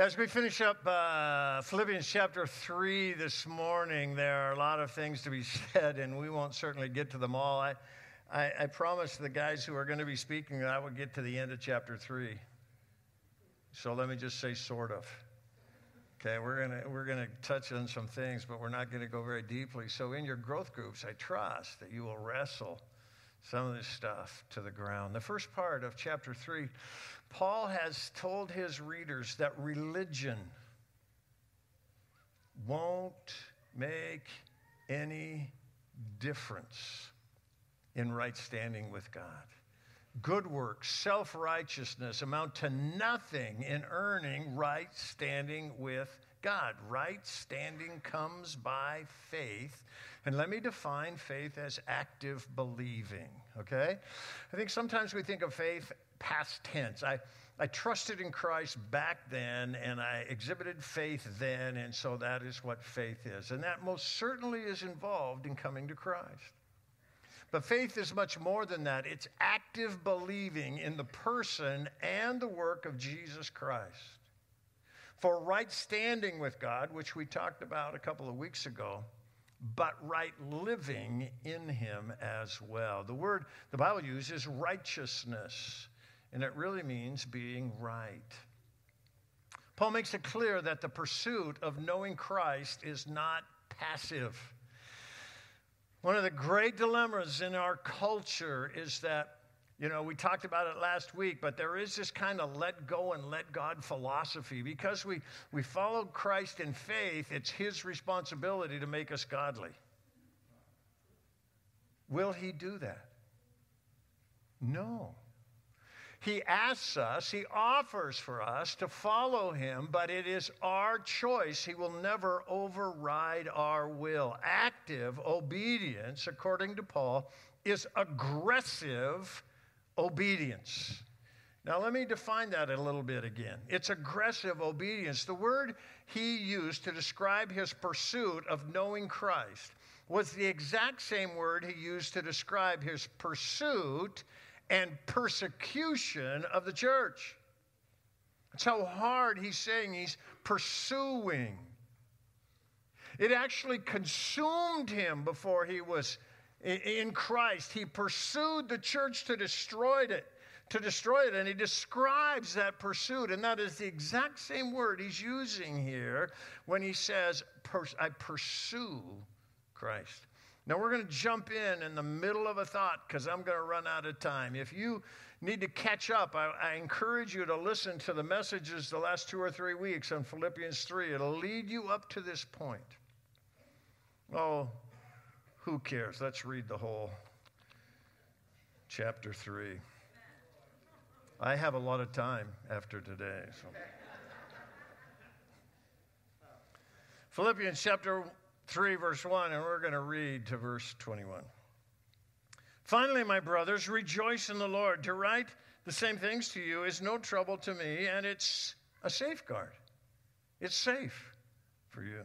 As we finish up uh, Philippians chapter 3 this morning, there are a lot of things to be said, and we won't certainly get to them all. I, I, I promised the guys who are going to be speaking that I would get to the end of chapter 3. So let me just say, sort of. Okay, we're going to we're gonna touch on some things, but we're not going to go very deeply. So, in your growth groups, I trust that you will wrestle some of this stuff to the ground. The first part of chapter 3 Paul has told his readers that religion won't make any difference in right standing with God. Good works, self righteousness amount to nothing in earning right standing with God. Right standing comes by faith. And let me define faith as active believing, okay? I think sometimes we think of faith past tense. I, I trusted in Christ back then and I exhibited faith then, and so that is what faith is. And that most certainly is involved in coming to Christ. But faith is much more than that. It's active believing in the person and the work of Jesus Christ. For right standing with God, which we talked about a couple of weeks ago, but right living in Him as well. The word the Bible uses righteousness and it really means being right. Paul makes it clear that the pursuit of knowing Christ is not passive. One of the great dilemmas in our culture is that, you know, we talked about it last week, but there is this kind of let go and let God philosophy. Because we, we follow Christ in faith, it's His responsibility to make us godly. Will He do that? No. He asks us, He offers for us to follow Him, but it is our choice. He will never override our will. Active obedience, according to Paul, is aggressive obedience. Now, let me define that a little bit again. It's aggressive obedience. The word he used to describe his pursuit of knowing Christ was the exact same word he used to describe his pursuit and persecution of the church. That's how hard he's saying he's pursuing. It actually consumed him before he was in Christ. He pursued the church to destroy it, to destroy it, and he describes that pursuit, and that is the exact same word he's using here when he says, "I pursue Christ." Now, we're going to jump in in the middle of a thought because I'm going to run out of time. If you need to catch up, I, I, encourage you to listen to the messages the last two or three weeks on Philippians 3. It'll lead you up to this point. Oh, who cares? Let's read the whole chapter 3. I have a lot of time after today. So. Philippians chapter 3, verse 1, and we're going to read to verse 21. Finally, my brothers, rejoice in the Lord. To write the same things to you is no trouble to me, and it's a safeguard. It's safe for you.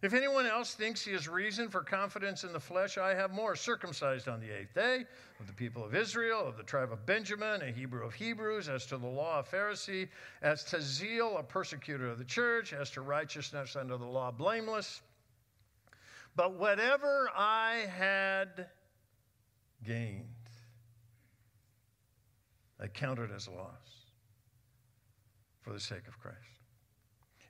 If anyone else thinks he has reason for confidence in the flesh, I have more. Circumcised on the eighth day, of the people of Israel, of the tribe of Benjamin, a Hebrew of Hebrews, as to the law, a Pharisee, as to zeal, a persecutor of the church, as to righteousness under the law, blameless. But whatever I had gained, I counted as loss for the sake of Christ.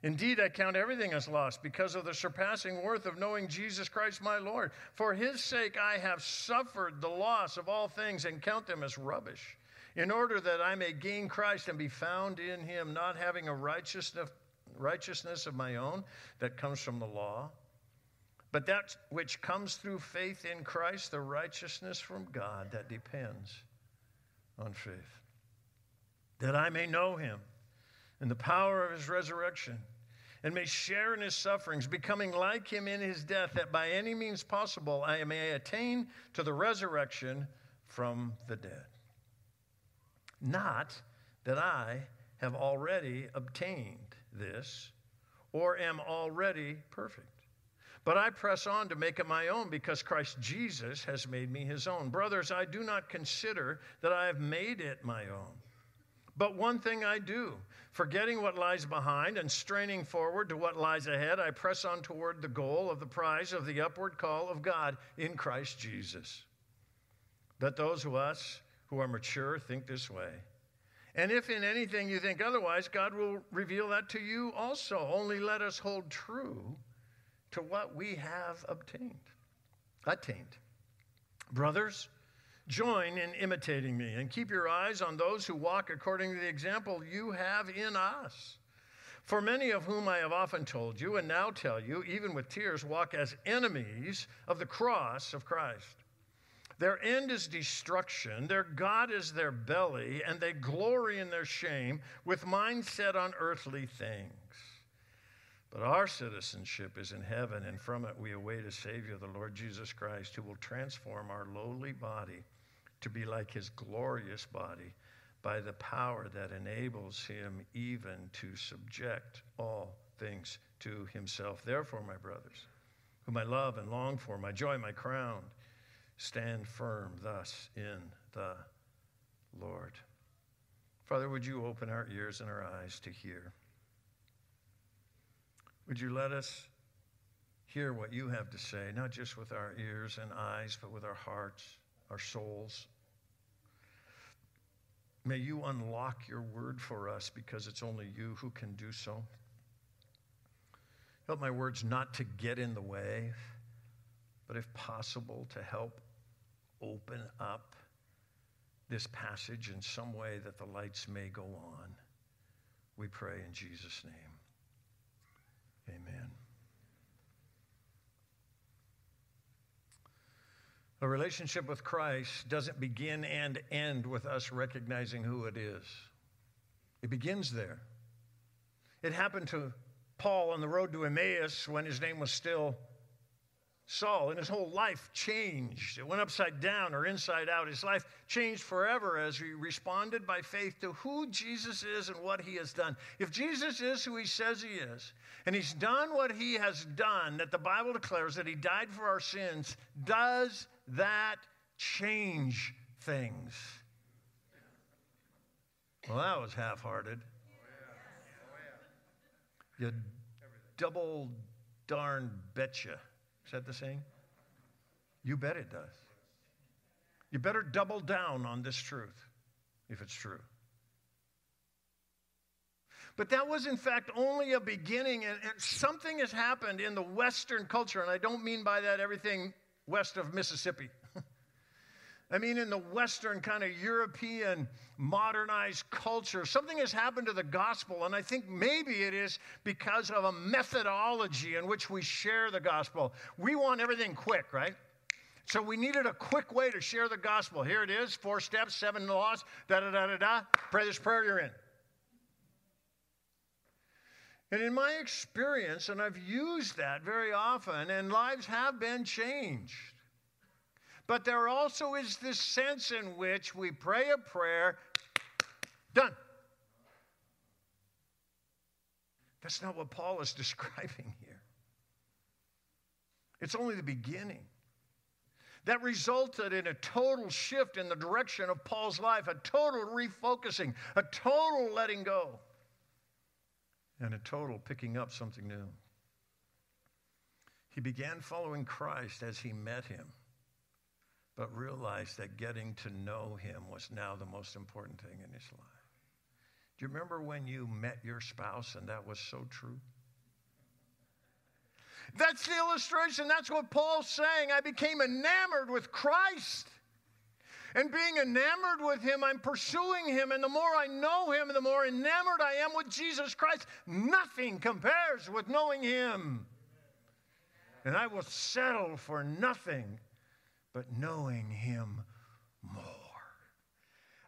Indeed, I count everything as lost because of the surpassing worth of knowing Jesus Christ my Lord. For his sake, I have suffered the loss of all things and count them as rubbish, in order that I may gain Christ and be found in him, not having a righteousness, righteousness of my own that comes from the law, but that which comes through faith in Christ, the righteousness from God that depends on faith. That I may know him and the power of his resurrection, and may share in his sufferings, becoming like him in his death, that by any means possible I may attain to the resurrection from the dead. Not that I have already obtained this or am already perfect. But I press on to make it my own because Christ Jesus has made me his own. Brothers, I do not consider that I have made it my own. But one thing I do, forgetting what lies behind and straining forward to what lies ahead, I press on toward the goal of the prize of the upward call of God in Christ Jesus. Let those of us who are mature think this way. And if in anything you think otherwise, God will reveal that to you also. Only let us hold true to what we have obtained, attained. Brothers, join in imitating me and keep your eyes on those who walk according to the example you have in us. For many of whom I have often told you and now tell you, even with tears, walk as enemies of the cross of Christ. Their end is destruction, their God is their belly, and they glory in their shame with mind set on earthly things. But our citizenship is in heaven, and from it we await a Savior, the Lord Jesus Christ, who will transform our lowly body to be like his glorious body by the power that enables him even to subject all things to himself. Therefore, my brothers, whom I love and long for, my joy, my crown, Stand firm thus in the Lord. Father, would you open our ears and our eyes to hear? Would you let us hear what you have to say, not just with our ears and eyes, but with our hearts, our souls? May you unlock your word for us because it's only you who can do so. Help my words not to get in the way, but if possible, to help open up this passage in some way that the lights may go on. We pray in Jesus' name. Amen. A relationship with Christ doesn't begin and end with us recognizing who it is. It begins there. It happened to Paul on the road to Emmaus when his name was still Saul, and his whole life changed. It went upside down or inside out. His life changed forever as he responded by faith to who Jesus is and what he has done. If Jesus is who he says he is, and he's done what he has done, that the Bible declares that he died for our sins, does that change things? Well, that was half hearted. You double darn betcha. Is that the saying? You bet it does. You better double down on this truth if it's true. But that was, in fact, only a beginning, and, and, something has happened in the Western culture, and I don't mean by that everything west of Mississippi. I mean, in the Western kind of European modernized culture, something has happened to the gospel, and I think maybe it is because of a methodology in which we share the gospel. We want everything quick, right? So we needed a quick way to share the gospel. Here it is four steps, seven laws, da da da da da. Pray this prayer, you're in. And in my experience, and I've used that very often, and lives have been changed. But there also is this sense in which we pray a prayer, done. That's not what Paul is describing here. It's only the beginning. That resulted in a total shift in the direction of Paul's life, a total refocusing, a total letting go, and a total picking up something new. He began following Christ as he met him but realized that getting to know him was now the most important thing in his life. Do you remember when you met your spouse and that was so true? That's the illustration. That's what Paul's saying. I became enamored with Christ. And being enamored with him, I'm pursuing him. And the more I know him, the more enamored I am with Jesus Christ. Nothing compares with knowing him. And I will settle for nothing but knowing Him more.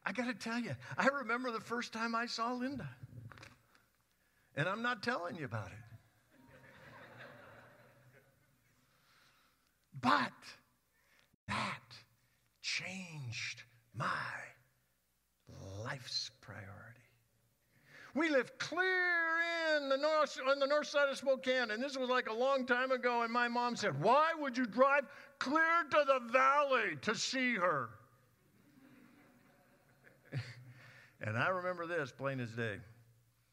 I got to tell you, I remember the first time I saw Linda. And I'm not telling you about it. but that changed my life's priority. We live clear in the north on the north side of Spokane, and this was like a long time ago. And my mom said, "Why would you drive clear to the valley to see her?" and I remember this plain as day.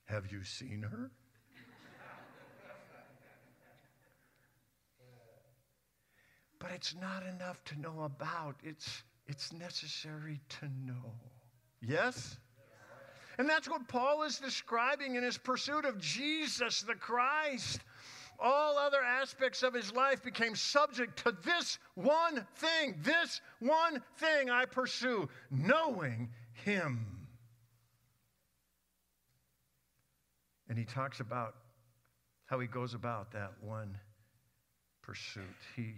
Have you seen her? but it's not enough to know about. It's it's necessary to know. Yes? And that's what Paul is describing in his pursuit of Jesus the Christ. All other aspects of his life became subject to this one thing. This one thing I pursue knowing him. And he talks about how he goes about that one pursuit. He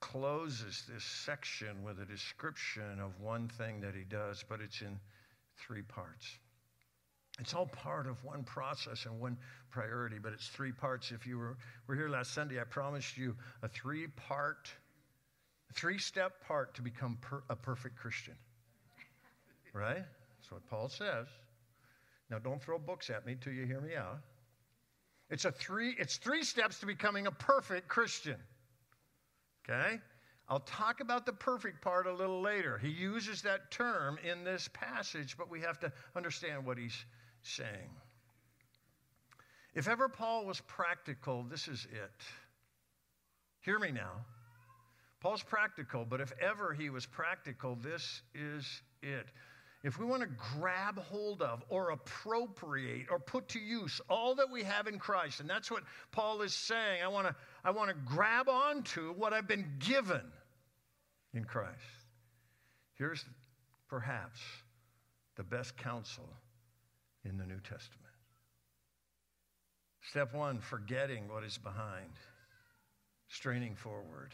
closes this section with a description of one thing that he does, but it's in three parts. It's all part of one process and one priority, but it's three parts. If you were, were here last Sunday, I promised you a three part, three step part to become per, a perfect Christian. Right? That's what Paul says. Now, don't throw books at me till you hear me out. It's, a three, it's three steps to becoming a perfect Christian. Okay? I'll talk about the perfect part a little later. He uses that term in this passage, but we have to understand what he's saying. If ever Paul was practical, this is it. Hear me now. Paul's practical, but if ever he was practical, this is it if we want to grab hold of or appropriate or put to use all that we have in Christ, and that's what Paul is saying, I want to, I want to grab onto what I've been given in Christ. Here's perhaps the best counsel in the New Testament. Step one forgetting what is behind, straining forward,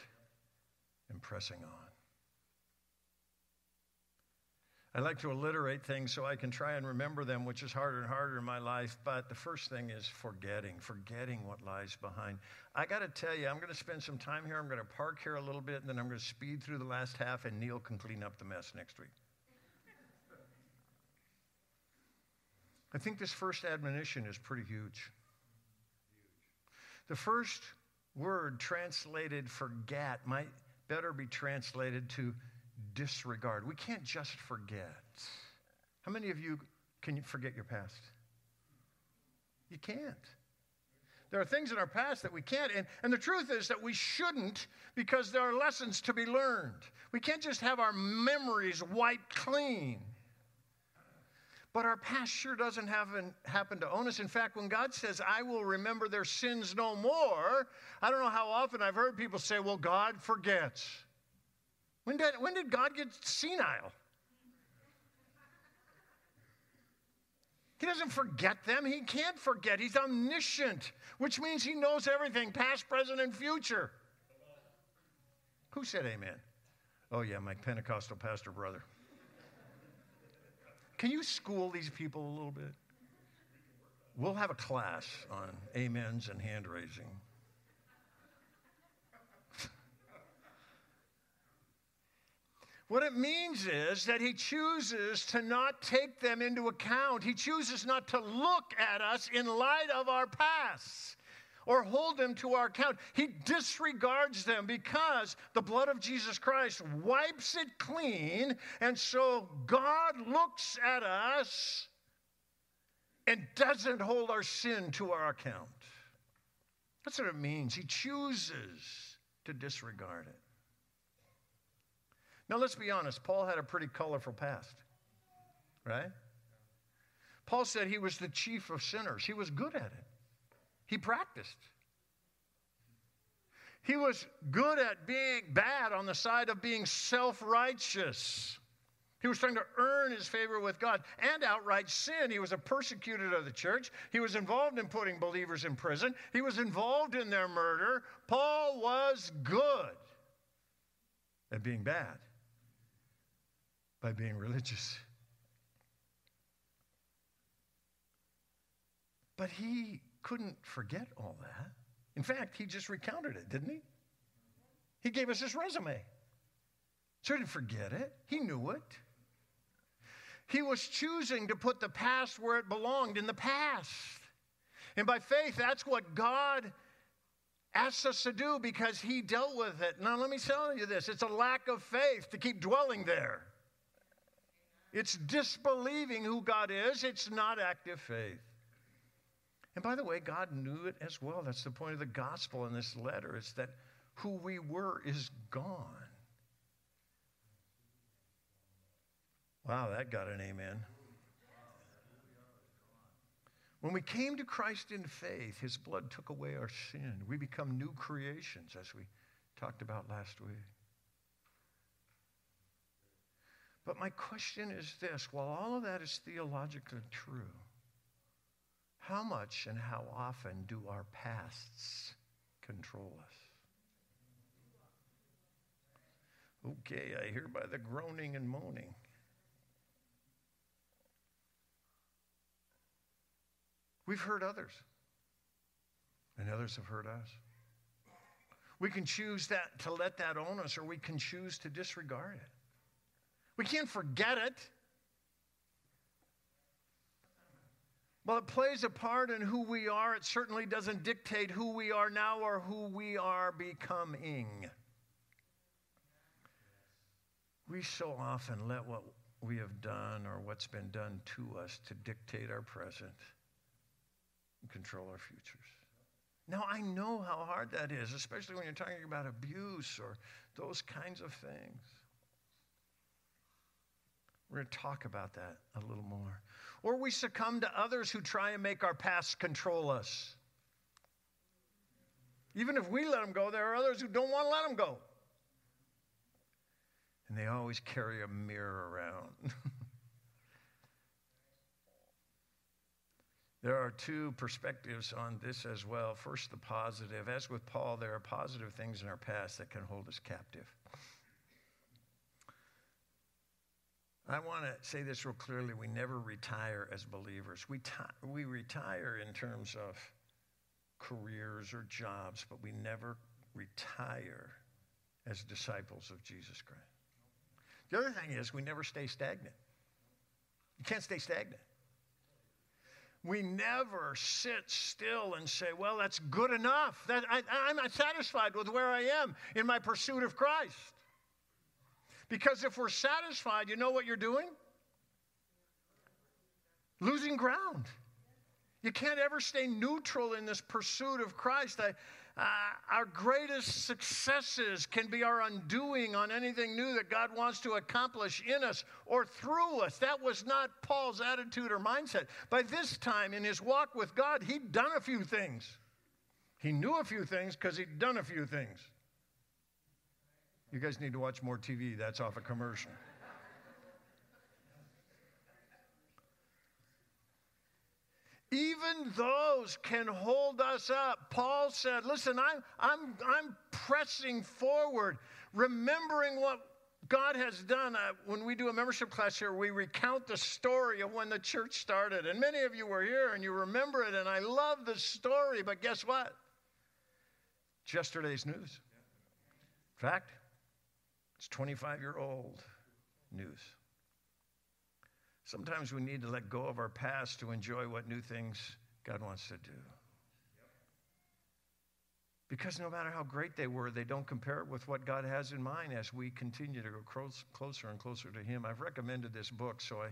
and pressing on. I like to alliterate things so I can try and remember them, which is harder and harder in my life. But the first thing is forgetting, forgetting what lies behind. I got to tell you, I'm going to spend some time here. I'm going to park here a little bit, and then I'm going to speed through the last half, and Neil can clean up the mess next week. I think this first admonition is pretty huge. The first word translated forget might better be translated to disregard. We can't just forget. How many of you can you forget your past? You can't. There are things in our past that we can't. And, and the truth is that we shouldn't because there are lessons to be learned. We can't just have our memories wiped clean. But our past sure doesn't happen, happen to own us. In fact, when God says, I will remember their sins no more, I don't know how often I've heard people say, well, God forgets. When did, when did God get senile? He doesn't forget them. He can't forget. He's omniscient, which means he knows everything past, present, and future. Who said amen? Oh, yeah, my Pentecostal pastor brother. Can you school these people a little bit? We'll have a class on amens and hand raising. What it means is that he chooses to not take them into account. He chooses not to look at us in light of our past or hold them to our account. He disregards them because the blood of Jesus Christ wipes it clean. And so God looks at us and doesn't hold our sin to our account. That's what it means. He chooses to disregard it. Now, let's be honest, Paul had a pretty colorful past, right? Paul said he was the chief of sinners, he was good at it, he practiced. He was good at being bad on the side of being self righteous. He was trying to earn his favor with God and outright sin. He was a persecutor of the church. He was involved in putting believers in prison. He was involved in their murder. Paul was good at being bad by being religious. But he couldn't forget all that. In fact, he just recounted it, didn't he? He gave us his resume. So he didn't forget it, he knew it. He was choosing to put the past where it belonged in the past. And by faith, that's what God asks us to do because He dealt with it. Now, let me tell you this it's a lack of faith to keep dwelling there. It's disbelieving who God is, it's not active faith. And by the way, God knew it as well. That's the point of the gospel in this letter. It's that who we were is gone. Wow, that got an amen. When we came to Christ in faith, his blood took away our sin. We become new creations, as we talked about last week. But my question is this while all of that is theologically true, how much and how often do our pasts control us? Okay, I hear by the groaning and moaning. We've hurt others, and others have hurt us. We can choose that to let that own us, or we can choose to disregard it. We can't forget it. Well, it plays a part in who we are. It certainly doesn't dictate who we are now or who we are becoming. We so often let what we have done or what's been done to us to dictate our present and control our futures. Now, I know how hard that is, especially when you're talking about abuse or those kinds of things. We're going to talk about that a little more. Or we succumb to others who try and make our past control us. Even if we let them go, there are others who don't want to let them go. And they always carry a mirror around. There are two perspectives on this as well. First, the positive. As with Paul, there are positive things in our past that can hold us captive. I want to say this real clearly. We never retire as believers. We, t- we retire in terms of careers or jobs, but we never retire as disciples of Jesus Christ. The other thing is, we never stay stagnant. You can't stay stagnant. We never sit still and say, well, that's good enough. That, I, I'm satisfied with where I am in my pursuit of Christ. Because if we're satisfied, you know what you're doing? Losing ground. You can't ever stay neutral in this pursuit of Christ. I, uh, our greatest successes can be our undoing on anything new that God wants to accomplish in us or through us. That was not Paul's attitude or mindset. By this time in his walk with God, he'd done a few things. He knew a few things because he'd done a few things. You guys need to watch more TV. That's off a commercial. Even those can hold us up. Paul said, Listen, I'm, I'm, I'm pressing forward, remembering what God has done. Uh, when we do a membership class here, we recount the story of when the church started. And many of you were here and you remember it, and I love the story, but guess what? Yesterday's news. In fact, it's 25 year old news. Sometimes we need to let go of our past to enjoy what new things God wants to do. Because no matter how great they were, they don't compare it with what God has in mind as we continue to go closer and closer to Him. I've recommended this book, so I,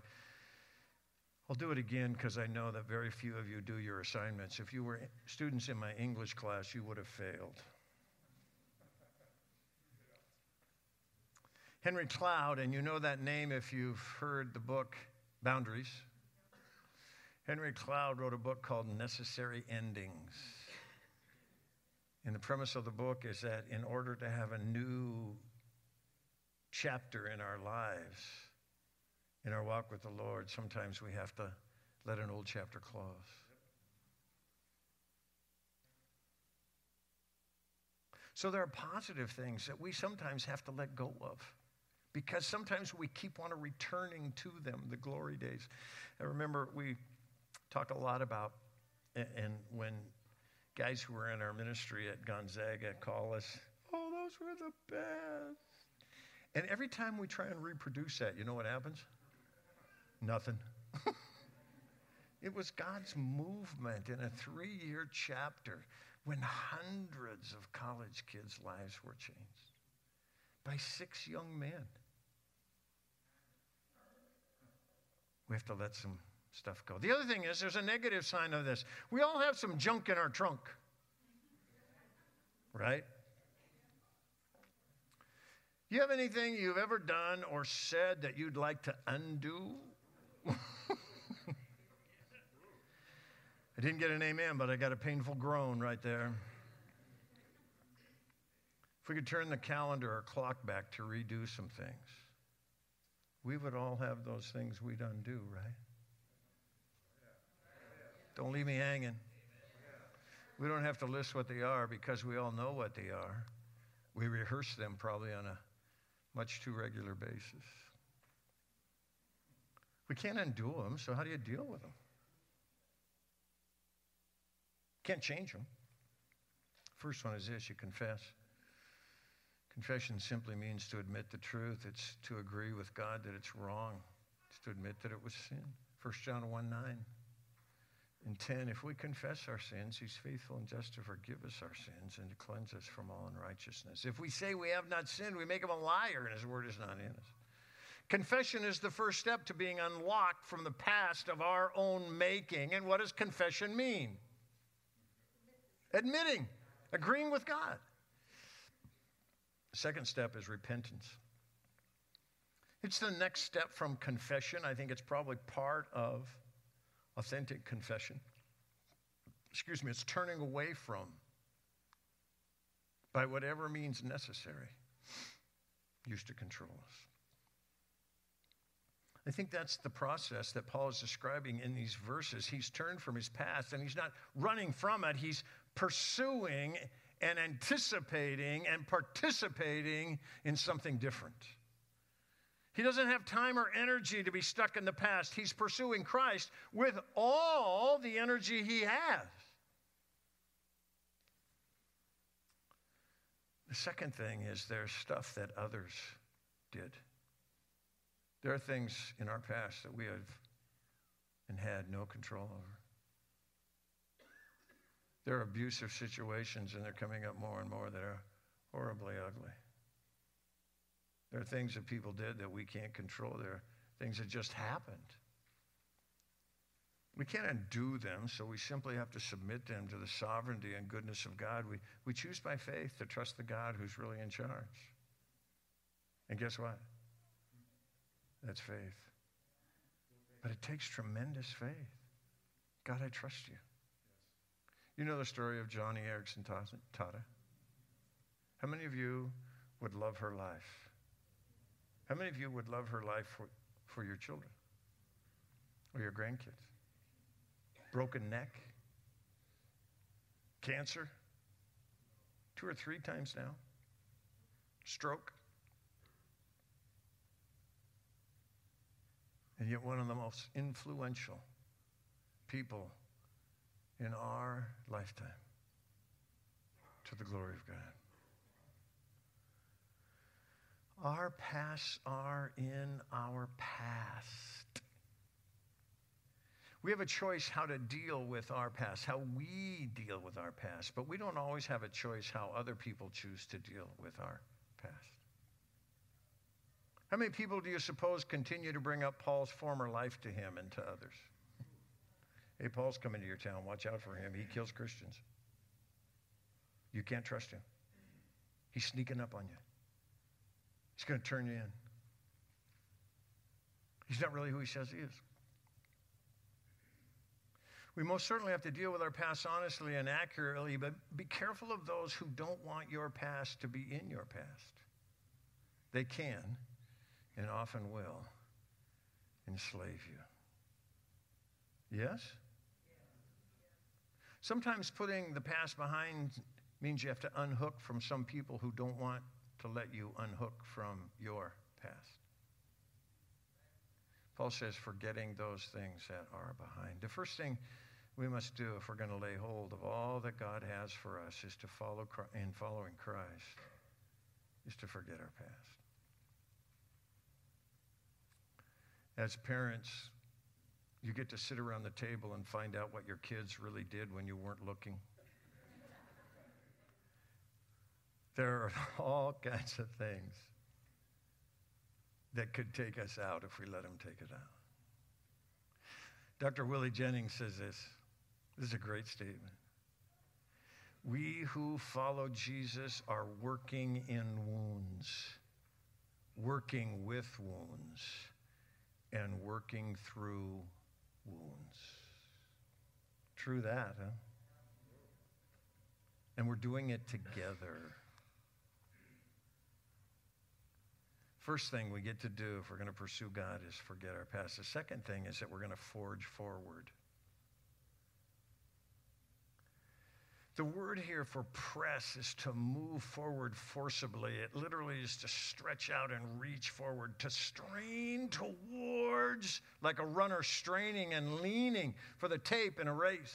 I'll do it again because I know that very few of you do your assignments. If you were students in my English class, you would have failed. Henry Cloud, and you know that name if you've heard the book boundaries. Henry Cloud wrote a book called Necessary Endings. And the premise of the book is that in order to have a new chapter in our lives, in our walk with the Lord, sometimes we have to let an old chapter close. So there are positive things that we sometimes have to let go of because sometimes we keep on returning to them, the glory days. I remember we talk a lot about, and when guys who were in our ministry at Gonzaga call us, oh, those were the best. And every time we try and reproduce that, you know what happens? Nothing. it was God's movement in a three year chapter when hundreds of college kids' lives were changed by six young men. We have to let some stuff go. The other thing is, there's a negative sign of this. We all have some junk in our trunk, right? You have anything you've ever done or said that you'd like to undo? I didn't get an amen, but I got a painful groan right there. If we could turn the calendar or clock back to redo some things, we would all have those things we'd undo, right? Don't leave me hanging. We don't have to list what they are because we all know what they are. We rehearse them probably on a much too regular basis. We can't undo them, so how do you deal with them? Can't change them. First one is this you confess. Confession simply means to admit the truth. It's to agree with God that it's wrong. It's to admit that it was sin. 1 John 1 9 and 10 If we confess our sins, he's faithful and just to forgive us our sins and to cleanse us from all unrighteousness. If we say we have not sinned, we make him a liar and his word is not in us. Confession is the first step to being unlocked from the past of our own making. And what does confession mean? Admitting, agreeing with God. The second step is repentance. It's the next step from confession. I think it's probably part of authentic confession. Excuse me, it's turning away from by whatever means necessary used to control us. I think that's the process that Paul is describing in these verses. He's turned from his past and he's not running from it, he's pursuing and anticipating and participating in something different. He doesn't have time or energy to be stuck in the past. He's pursuing Christ with all the energy he has. The second thing is there's stuff that others did. There are things in our past that we have and had no control over. There are abusive situations, and they're coming up more and more that are horribly ugly. There are things that people did that we can't control. There are things that just happened. We can't undo them, so we simply have to submit them to the sovereignty and goodness of God. We, we choose by faith to trust the God who's really in charge. And guess what? That's faith. But it takes tremendous faith. God, I trust you. You know the story of Joni Eareckson Tada? How many of you would love her life? How many of you would love her life for, for your children or your grandkids? Broken neck? Cancer? Two or three times now? Stroke? And yet, one of the most influential people in our lifetime to the glory of God. Our pasts are in our past. We have a choice how to deal with our past, how we deal with our past, but we don't always have a choice how other people choose to deal with our past. How many people do you suppose continue to bring up Paul's former life to him and to others? Hey, Paul's coming to your town. Watch out for him. He kills Christians. You can't trust him. He's sneaking up on you. He's going to turn you in. He's not really who he says he is. We most certainly have to deal with our past honestly and accurately, but be careful of those who don't want your past to be in your past. They can and often will enslave you. Yes? Sometimes putting the past behind means you have to unhook from some people who don't want to let you unhook from your past. Paul says, forgetting those things that are behind. The first thing we must do if we're going to lay hold of all that God has for us is to follow in following Christ, is to forget our past. As parents, You get to sit around the table and find out what your kids really did when you weren't looking. There are all kinds of things that could take us out if we let them take it out. Dr. Willie Jennings says this. This is a great statement. We who follow Jesus are working in wounds, working with wounds, and working through wounds. True that, huh? And we're doing it together. First thing we get to do if we're going to pursue God is forget our past. The second thing is that we're going to forge forward. The word here for press is to move forward forcibly. It literally is to stretch out and reach forward, to strain towards, like a runner straining and leaning for the tape in a race.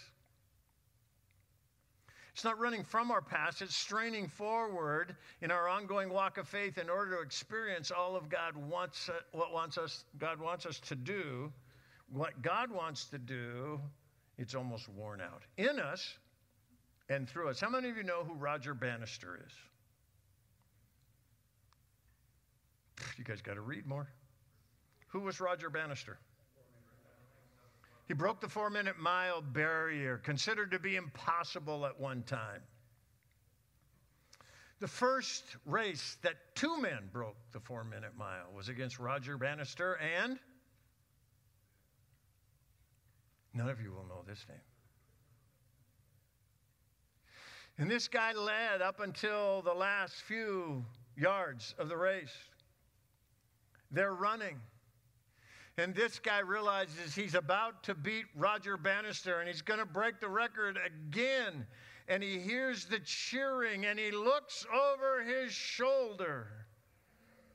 It's not running from our past, it's straining forward in our ongoing walk of faith in order to experience all of God wants uh, what wants us God wants us to do. What God wants to do, it's almost worn out. In us and through us. How many of you know who Roger Bannister is? You guys got to read more. Who was Roger Bannister? He broke the four minute mile barrier, considered to be impossible at one time. The first race that two men broke the four minute mile was against Roger Bannister and none of you will know this name. And this guy led up until the last few yards of the race. They're running. And this guy realizes he's about to beat Roger Bannister and he's going to break the record again. And he hears the cheering and he looks over his shoulder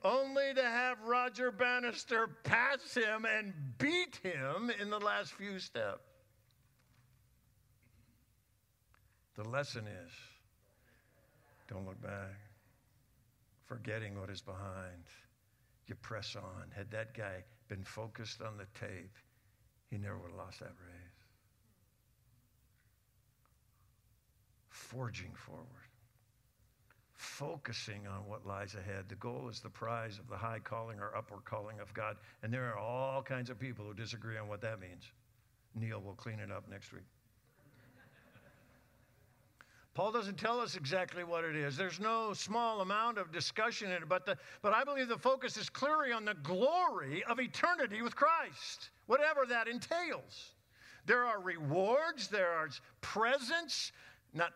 only to have Roger Bannister pass him and beat him in the last few steps. The lesson is don't look back, forgetting what is behind. You press on. Had that guy been focused on the tape, he never would have lost that race. Forging forward, focusing on what lies ahead. The goal is the prize of the high calling or upward calling of God. And there are all kinds of people who disagree on what that means. Neil will clean it up next week. Paul doesn't tell us exactly what it is. There's no small amount of discussion in it, but, the, but I believe the focus is clearly on the glory of eternity with Christ, whatever that entails. There are rewards, there are presents, not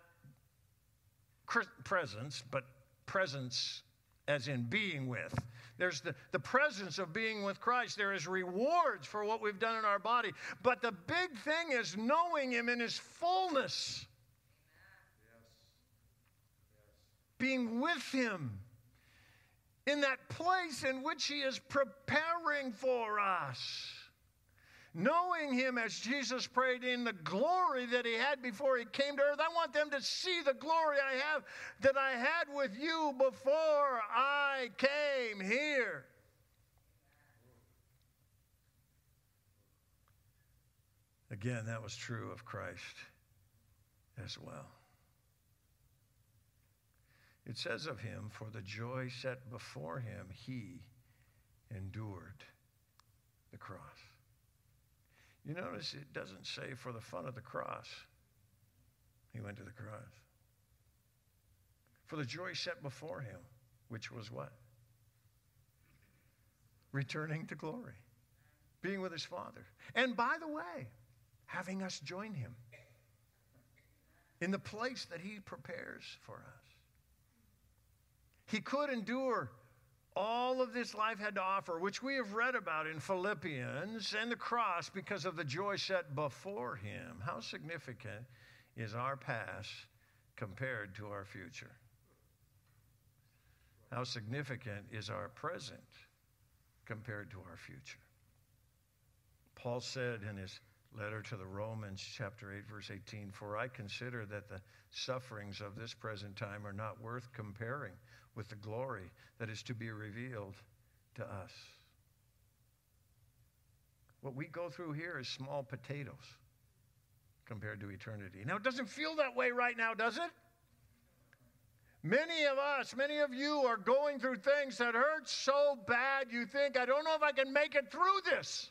presence, but presence as in being with. There's the, the presence of being with Christ. There is rewards for what we've done in our body. But the big thing is knowing Him in His fullness. Being with Him in that place in which He is preparing for us. Knowing Him as Jesus prayed in the glory that He had before He came to earth. I want them to see the glory I have that I had with you before I came here. Again, that was true of Christ as well. It says of him, For the joy set before him, he endured the cross. You notice it doesn't say for the fun of the cross, he went to the cross. For the joy set before him, which was what? Returning to glory, being with his Father. And by the way, having us join him in the place that he prepares for us. He could endure all of this life had to offer, which we have read about in Philippians and the cross because of the joy set before him. How significant is our past compared to our future? How significant is our present compared to our future? Paul said in his letter to the Romans, chapter 8, verse 18 For I consider that the sufferings of this present time are not worth comparing with the glory that is to be revealed to us. What we go through here is small potatoes compared to eternity. Now, it doesn't feel that way right now, does it? Many of us, many of you are going through things that hurt so bad you think, I don't know if I can make it through this.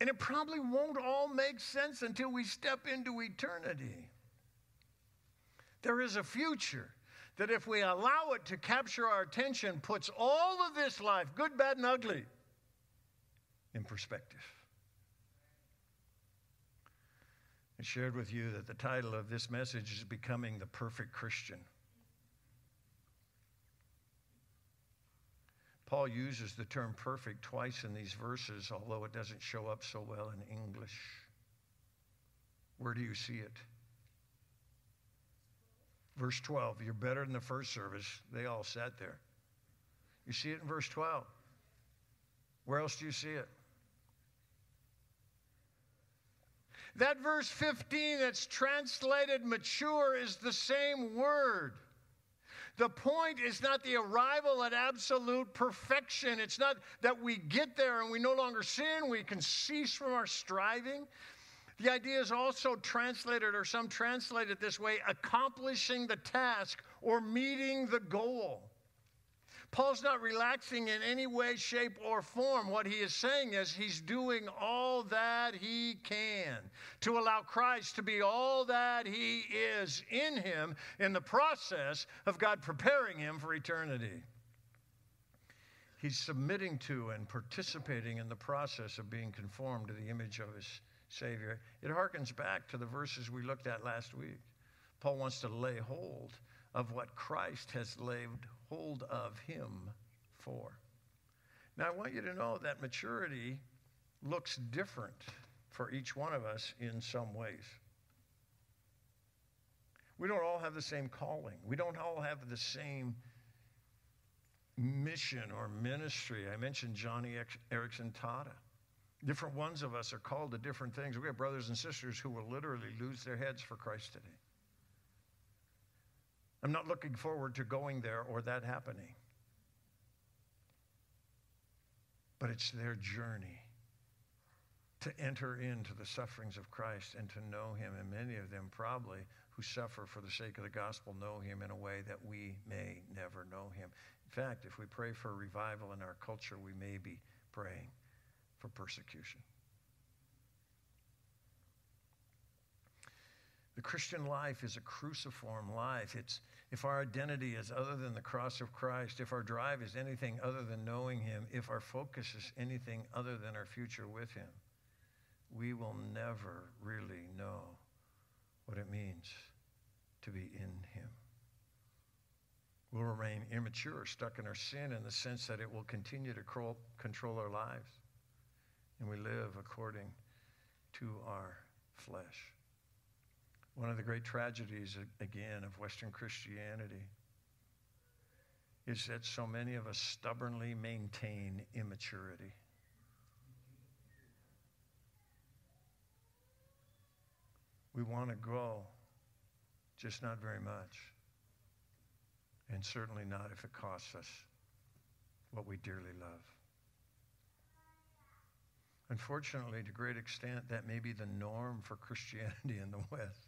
And it probably won't all make sense until we step into eternity. There is a future that, if we allow it to capture our attention, puts all of this life, good, bad, and ugly, in perspective. I shared with you that the title of this message is Becoming the Perfect Christian. Paul uses the term perfect twice in these verses, although it doesn't show up so well in English. Where do you see it? Verse 12. You're better than the first service. They all sat there. You see it in verse 12. Where else do you see it? That verse 15 that's translated mature is the same word. The point is not the arrival at absolute perfection. It's not that we get there and we no longer sin, we can cease from our striving. The idea is also translated, or some translate it this way accomplishing the task or meeting the goal. Paul's not relaxing in any way, shape, or form. What he is saying is he's doing all that he can to allow Christ to be all that he is in him in the process of God preparing him for eternity. He's submitting to and participating in the process of being conformed to the image of his Savior. It harkens back to the verses we looked at last week. Paul wants to lay hold of what Christ has laid hold of him for. Now, I want you to know that maturity looks different for each one of us in some ways. We don't all have the same calling, we don't all have the same mission or ministry. I mentioned Joni Eareckson Tada. Different ones of us are called to different things. We have brothers and sisters who will literally lose their heads for Christ today. I'm not looking forward to going there or that happening. But it's their journey to enter into the sufferings of Christ and to know Him. And many of them, probably, who suffer for the sake of the gospel, know Him in a way that we may never know Him. In fact, if we pray for a revival in our culture, we may be praying for persecution. The Christian life is a cruciform life. It's if our identity is other than the cross of Christ, if our drive is anything other than knowing Him, if our focus is anything other than our future with Him, we will never really know what it means to be in Him. We'll remain immature, stuck in our sin in the sense that it will continue to control our lives and we live according to our flesh. One of the great tragedies, again, of Western Christianity is that so many of us stubbornly maintain immaturity. We want to grow, just not very much. And certainly not if it costs us what we dearly love. Unfortunately, to a great extent, that may be the norm for Christianity in the West.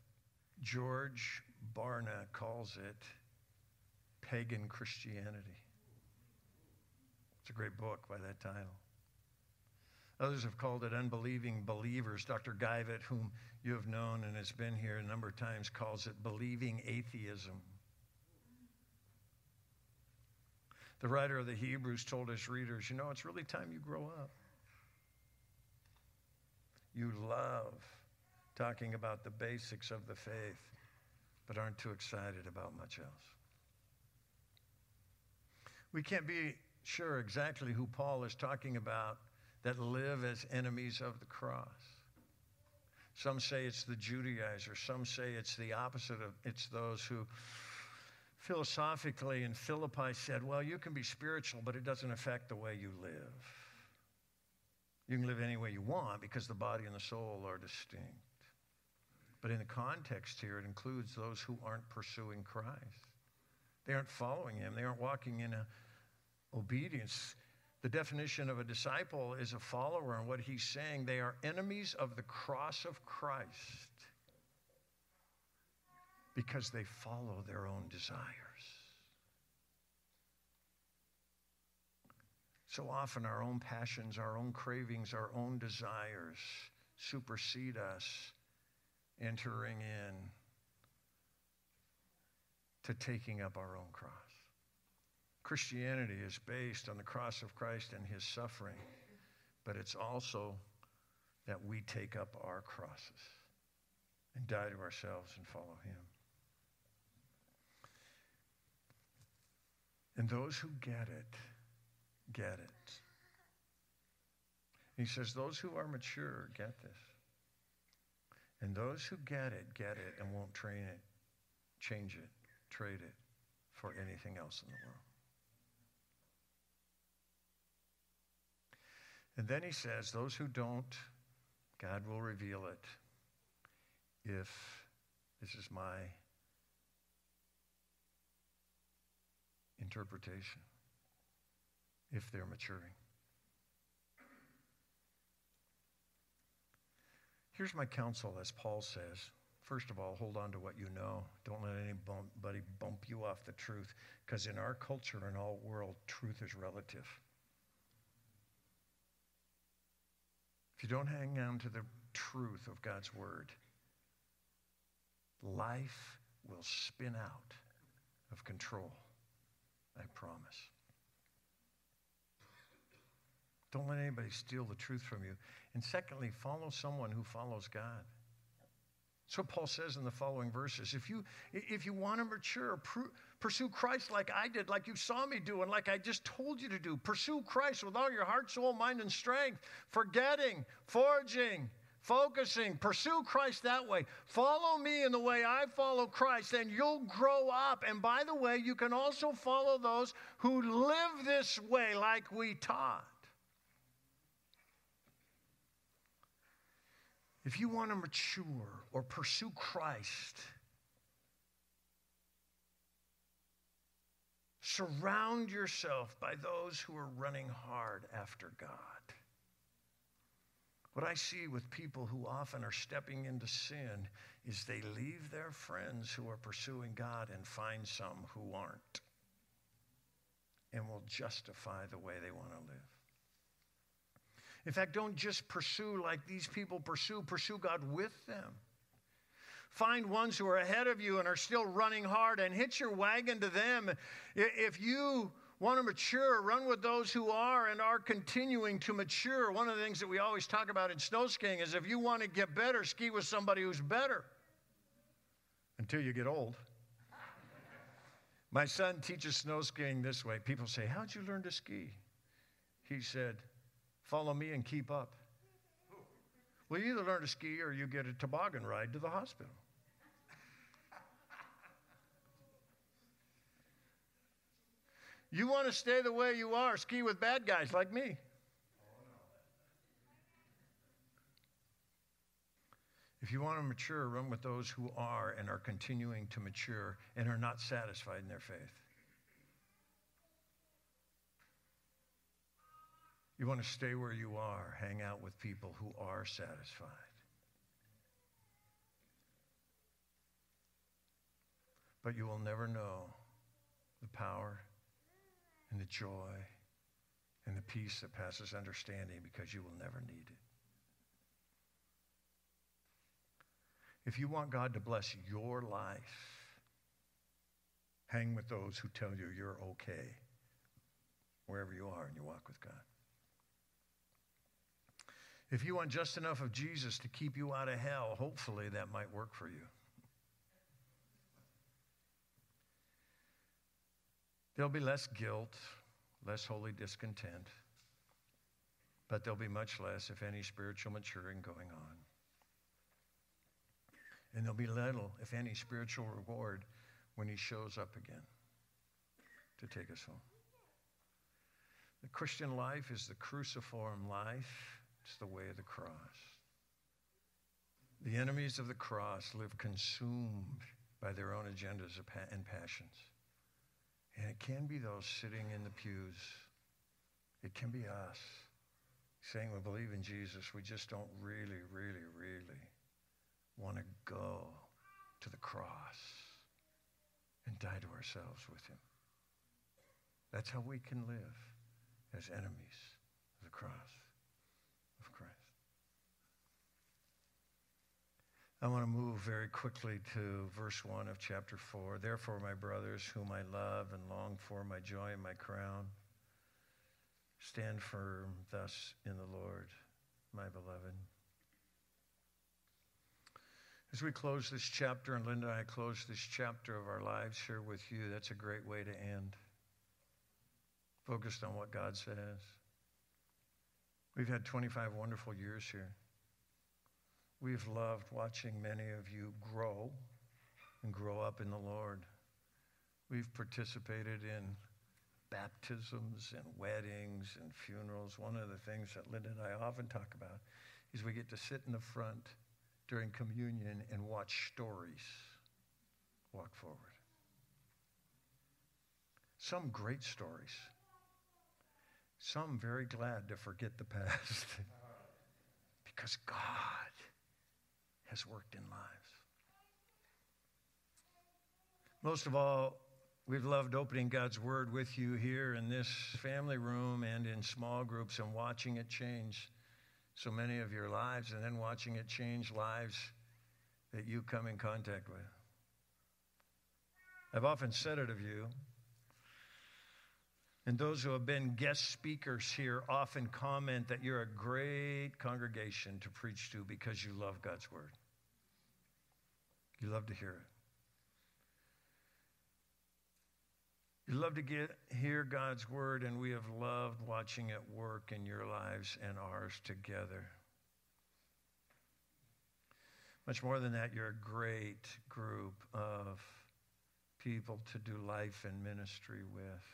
George Barna calls it pagan Christianity. It's a great book by that title. Others have called it unbelieving believers. Dr. Geivett, whom you have known and has been here a number of times, calls it believing atheism. The writer of the Hebrews told his readers, you know, it's really time you grow up. You love talking about the basics of the faith, but aren't too excited about much else. We can't be sure exactly who Paul is talking about that live as enemies of the cross. Some say it's the Judaizers, some say it's the opposite of it's those who philosophically in Philippi said, well, you can be spiritual, but it doesn't affect the way you live. You can live any way you want because the body and the soul are distinct. But in the context here, it includes those who aren't pursuing Christ. They aren't following Him, they aren't walking in obedience. The definition of a disciple is a follower, and what he's saying, they are enemies of the cross of Christ because they follow their own desires. So often, our own passions, our own cravings, our own desires supersede us entering in to taking up our own cross. Christianity is based on the cross of Christ and his suffering, but it's also that we take up our crosses and die to ourselves and follow him. And those who get it, get it. He says, Those who are mature get this. And those who get it, get it and won't train it, change it, trade it for anything else in the world. And then he says, Those who don't, God will reveal it if this is my interpretation, if they're maturing. Here's my counsel, as Paul says. First of all, hold on to what you know. Don't let anybody bump you off the truth, because in our culture and all world, truth is relative. If you don't hang on to the truth of God's word, life will spin out of control. I promise. Don't let anybody steal the truth from you. And secondly, follow someone who follows God. So Paul says in the following verses. If you if you want to mature, pursue Christ like I did, like you saw me do, and like I just told you to do. Pursue Christ with all your heart, soul, mind, and strength. Forgetting, forging, focusing. Pursue Christ that way. Follow me in the way I follow Christ, and you'll grow up. And by the way, you can also follow those who live this way, like we taught. If you want to mature or pursue Christ, surround yourself by those who are running hard after God. What I see with people who often are stepping into sin is they leave their friends who are pursuing God and find some who aren't and will justify the way they want to live. In fact, don't just pursue like these people pursue, pursue God with them. Find ones who are ahead of you and are still running hard and hitch your wagon to them. If you want to mature, run with those who are and are continuing to mature. One of the things that we always talk about in snow skiing is if you want to get better, ski with somebody who's better until you get old. My son teaches snow skiing this way. People say, How'd you learn to ski? He said, Follow me and keep up. Well, you either learn to ski or you get a toboggan ride to the hospital. You want to stay the way you are, ski with bad guys like me. If you want to mature, run with those who are and are continuing to mature and are not satisfied in their faith. You want to stay where you are, hang out with people who are satisfied. But you will never know the power and the joy and the peace that passes understanding because you will never need it. If you want God to bless your life, hang with those who tell you you're okay wherever you are and you walk with God. If you want just enough of Jesus to keep you out of hell, hopefully that might work for you. There'll be less guilt, less holy discontent, but there'll be much less, if any, spiritual maturing going on. And there'll be little, if any, spiritual reward when he shows up again to take us home. The Christian life is the cruciform life it's the way of the cross. The enemies of the cross live consumed by their own agendas and passions. And it can be those sitting in the pews It can be us saying we believe in Jesus. We just don't really, really, really want to go to the cross and die to ourselves with him. That's how we can live as enemies of the cross of Christ. I want to move very quickly to verse 1 of chapter 4. Therefore, my brothers, whom I love and long for, my joy and my crown, stand firm thus in the Lord, my beloved. As we close this chapter, and Linda and I close this chapter of our lives here with you, that's a great way to end. Focused on what God says. We've had 25 wonderful years here. We've loved watching many of you grow and grow up in the Lord. We've participated in baptisms and weddings and funerals. One of the things that Linda and I often talk about is we get to sit in the front during communion and watch stories walk forward. Some great stories. Some very glad to forget the past because God has worked in lives. Most of all, we've loved opening God's Word with you here in this family room and in small groups and watching it change so many of your lives and then watching it change lives that you come in contact with. I've often said it of you, and those who have been guest speakers here often comment that you're a great congregation to preach to because you love God's Word. You love to hear it. You love to get, hear God's word, and we have loved watching it work in your lives and ours together. Much more than that, you're a great group of people to do life and ministry with.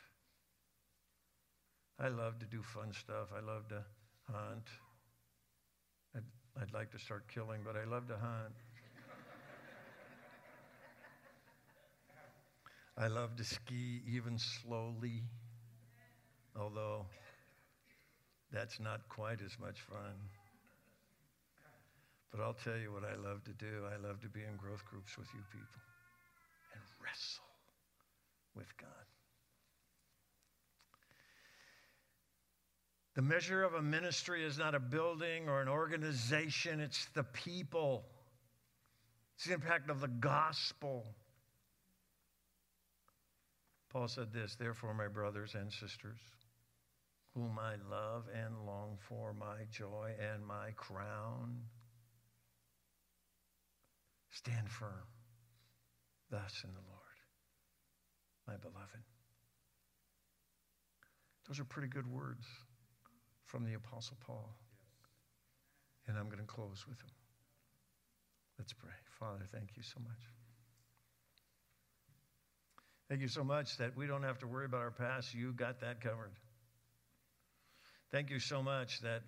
I love to do fun stuff. I love to hunt. I'd, I'd like to start killing, but I love to hunt. I love to ski even slowly, although that's not quite as much fun. But I'll tell you what I love to do. I love to be in growth groups with you people and wrestle with God. The measure of a ministry is not a building or an organization, it's the people. It's the impact of the gospel. Paul said this Therefore, my brothers and sisters, whom I love and long for, my joy and my crown, stand firm thus in the Lord, my beloved. Those are pretty good words from the Apostle Paul. And I'm going to close with them. Let's pray. Father, thank you so much. Thank you so much that we don't have to worry about our past. You got that covered. Thank you so much that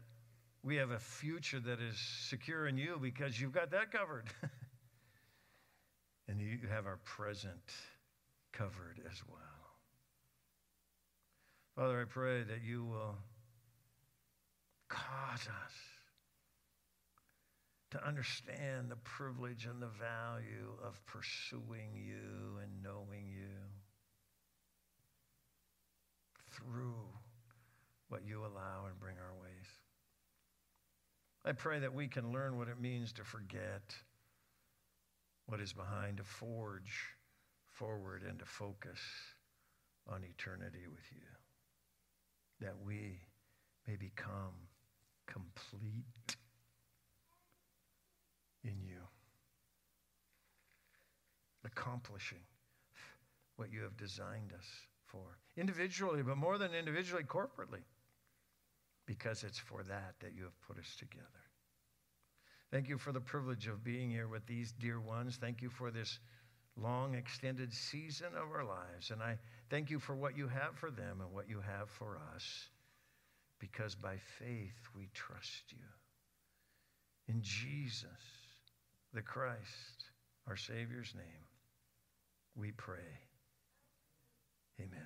we have a future that is secure in you because you've got that covered. and you have our present covered as well. Father, I pray that you will cause us to understand the privilege and the value of pursuing you and knowing you through what you allow and bring our ways. I pray that we can learn what it means to forget what is behind, to forge forward and to focus on eternity with you. That we may become complete in you, accomplishing what you have designed us for, individually, but more than individually, corporately, because it's for that that you have put us together. Thank you for the privilege of being here with these dear ones. Thank you for this long, extended season of our lives. And I thank you for what you have for them and what you have for us, because by faith we trust you. In Jesus the Christ, our Savior's name, we pray. Amen.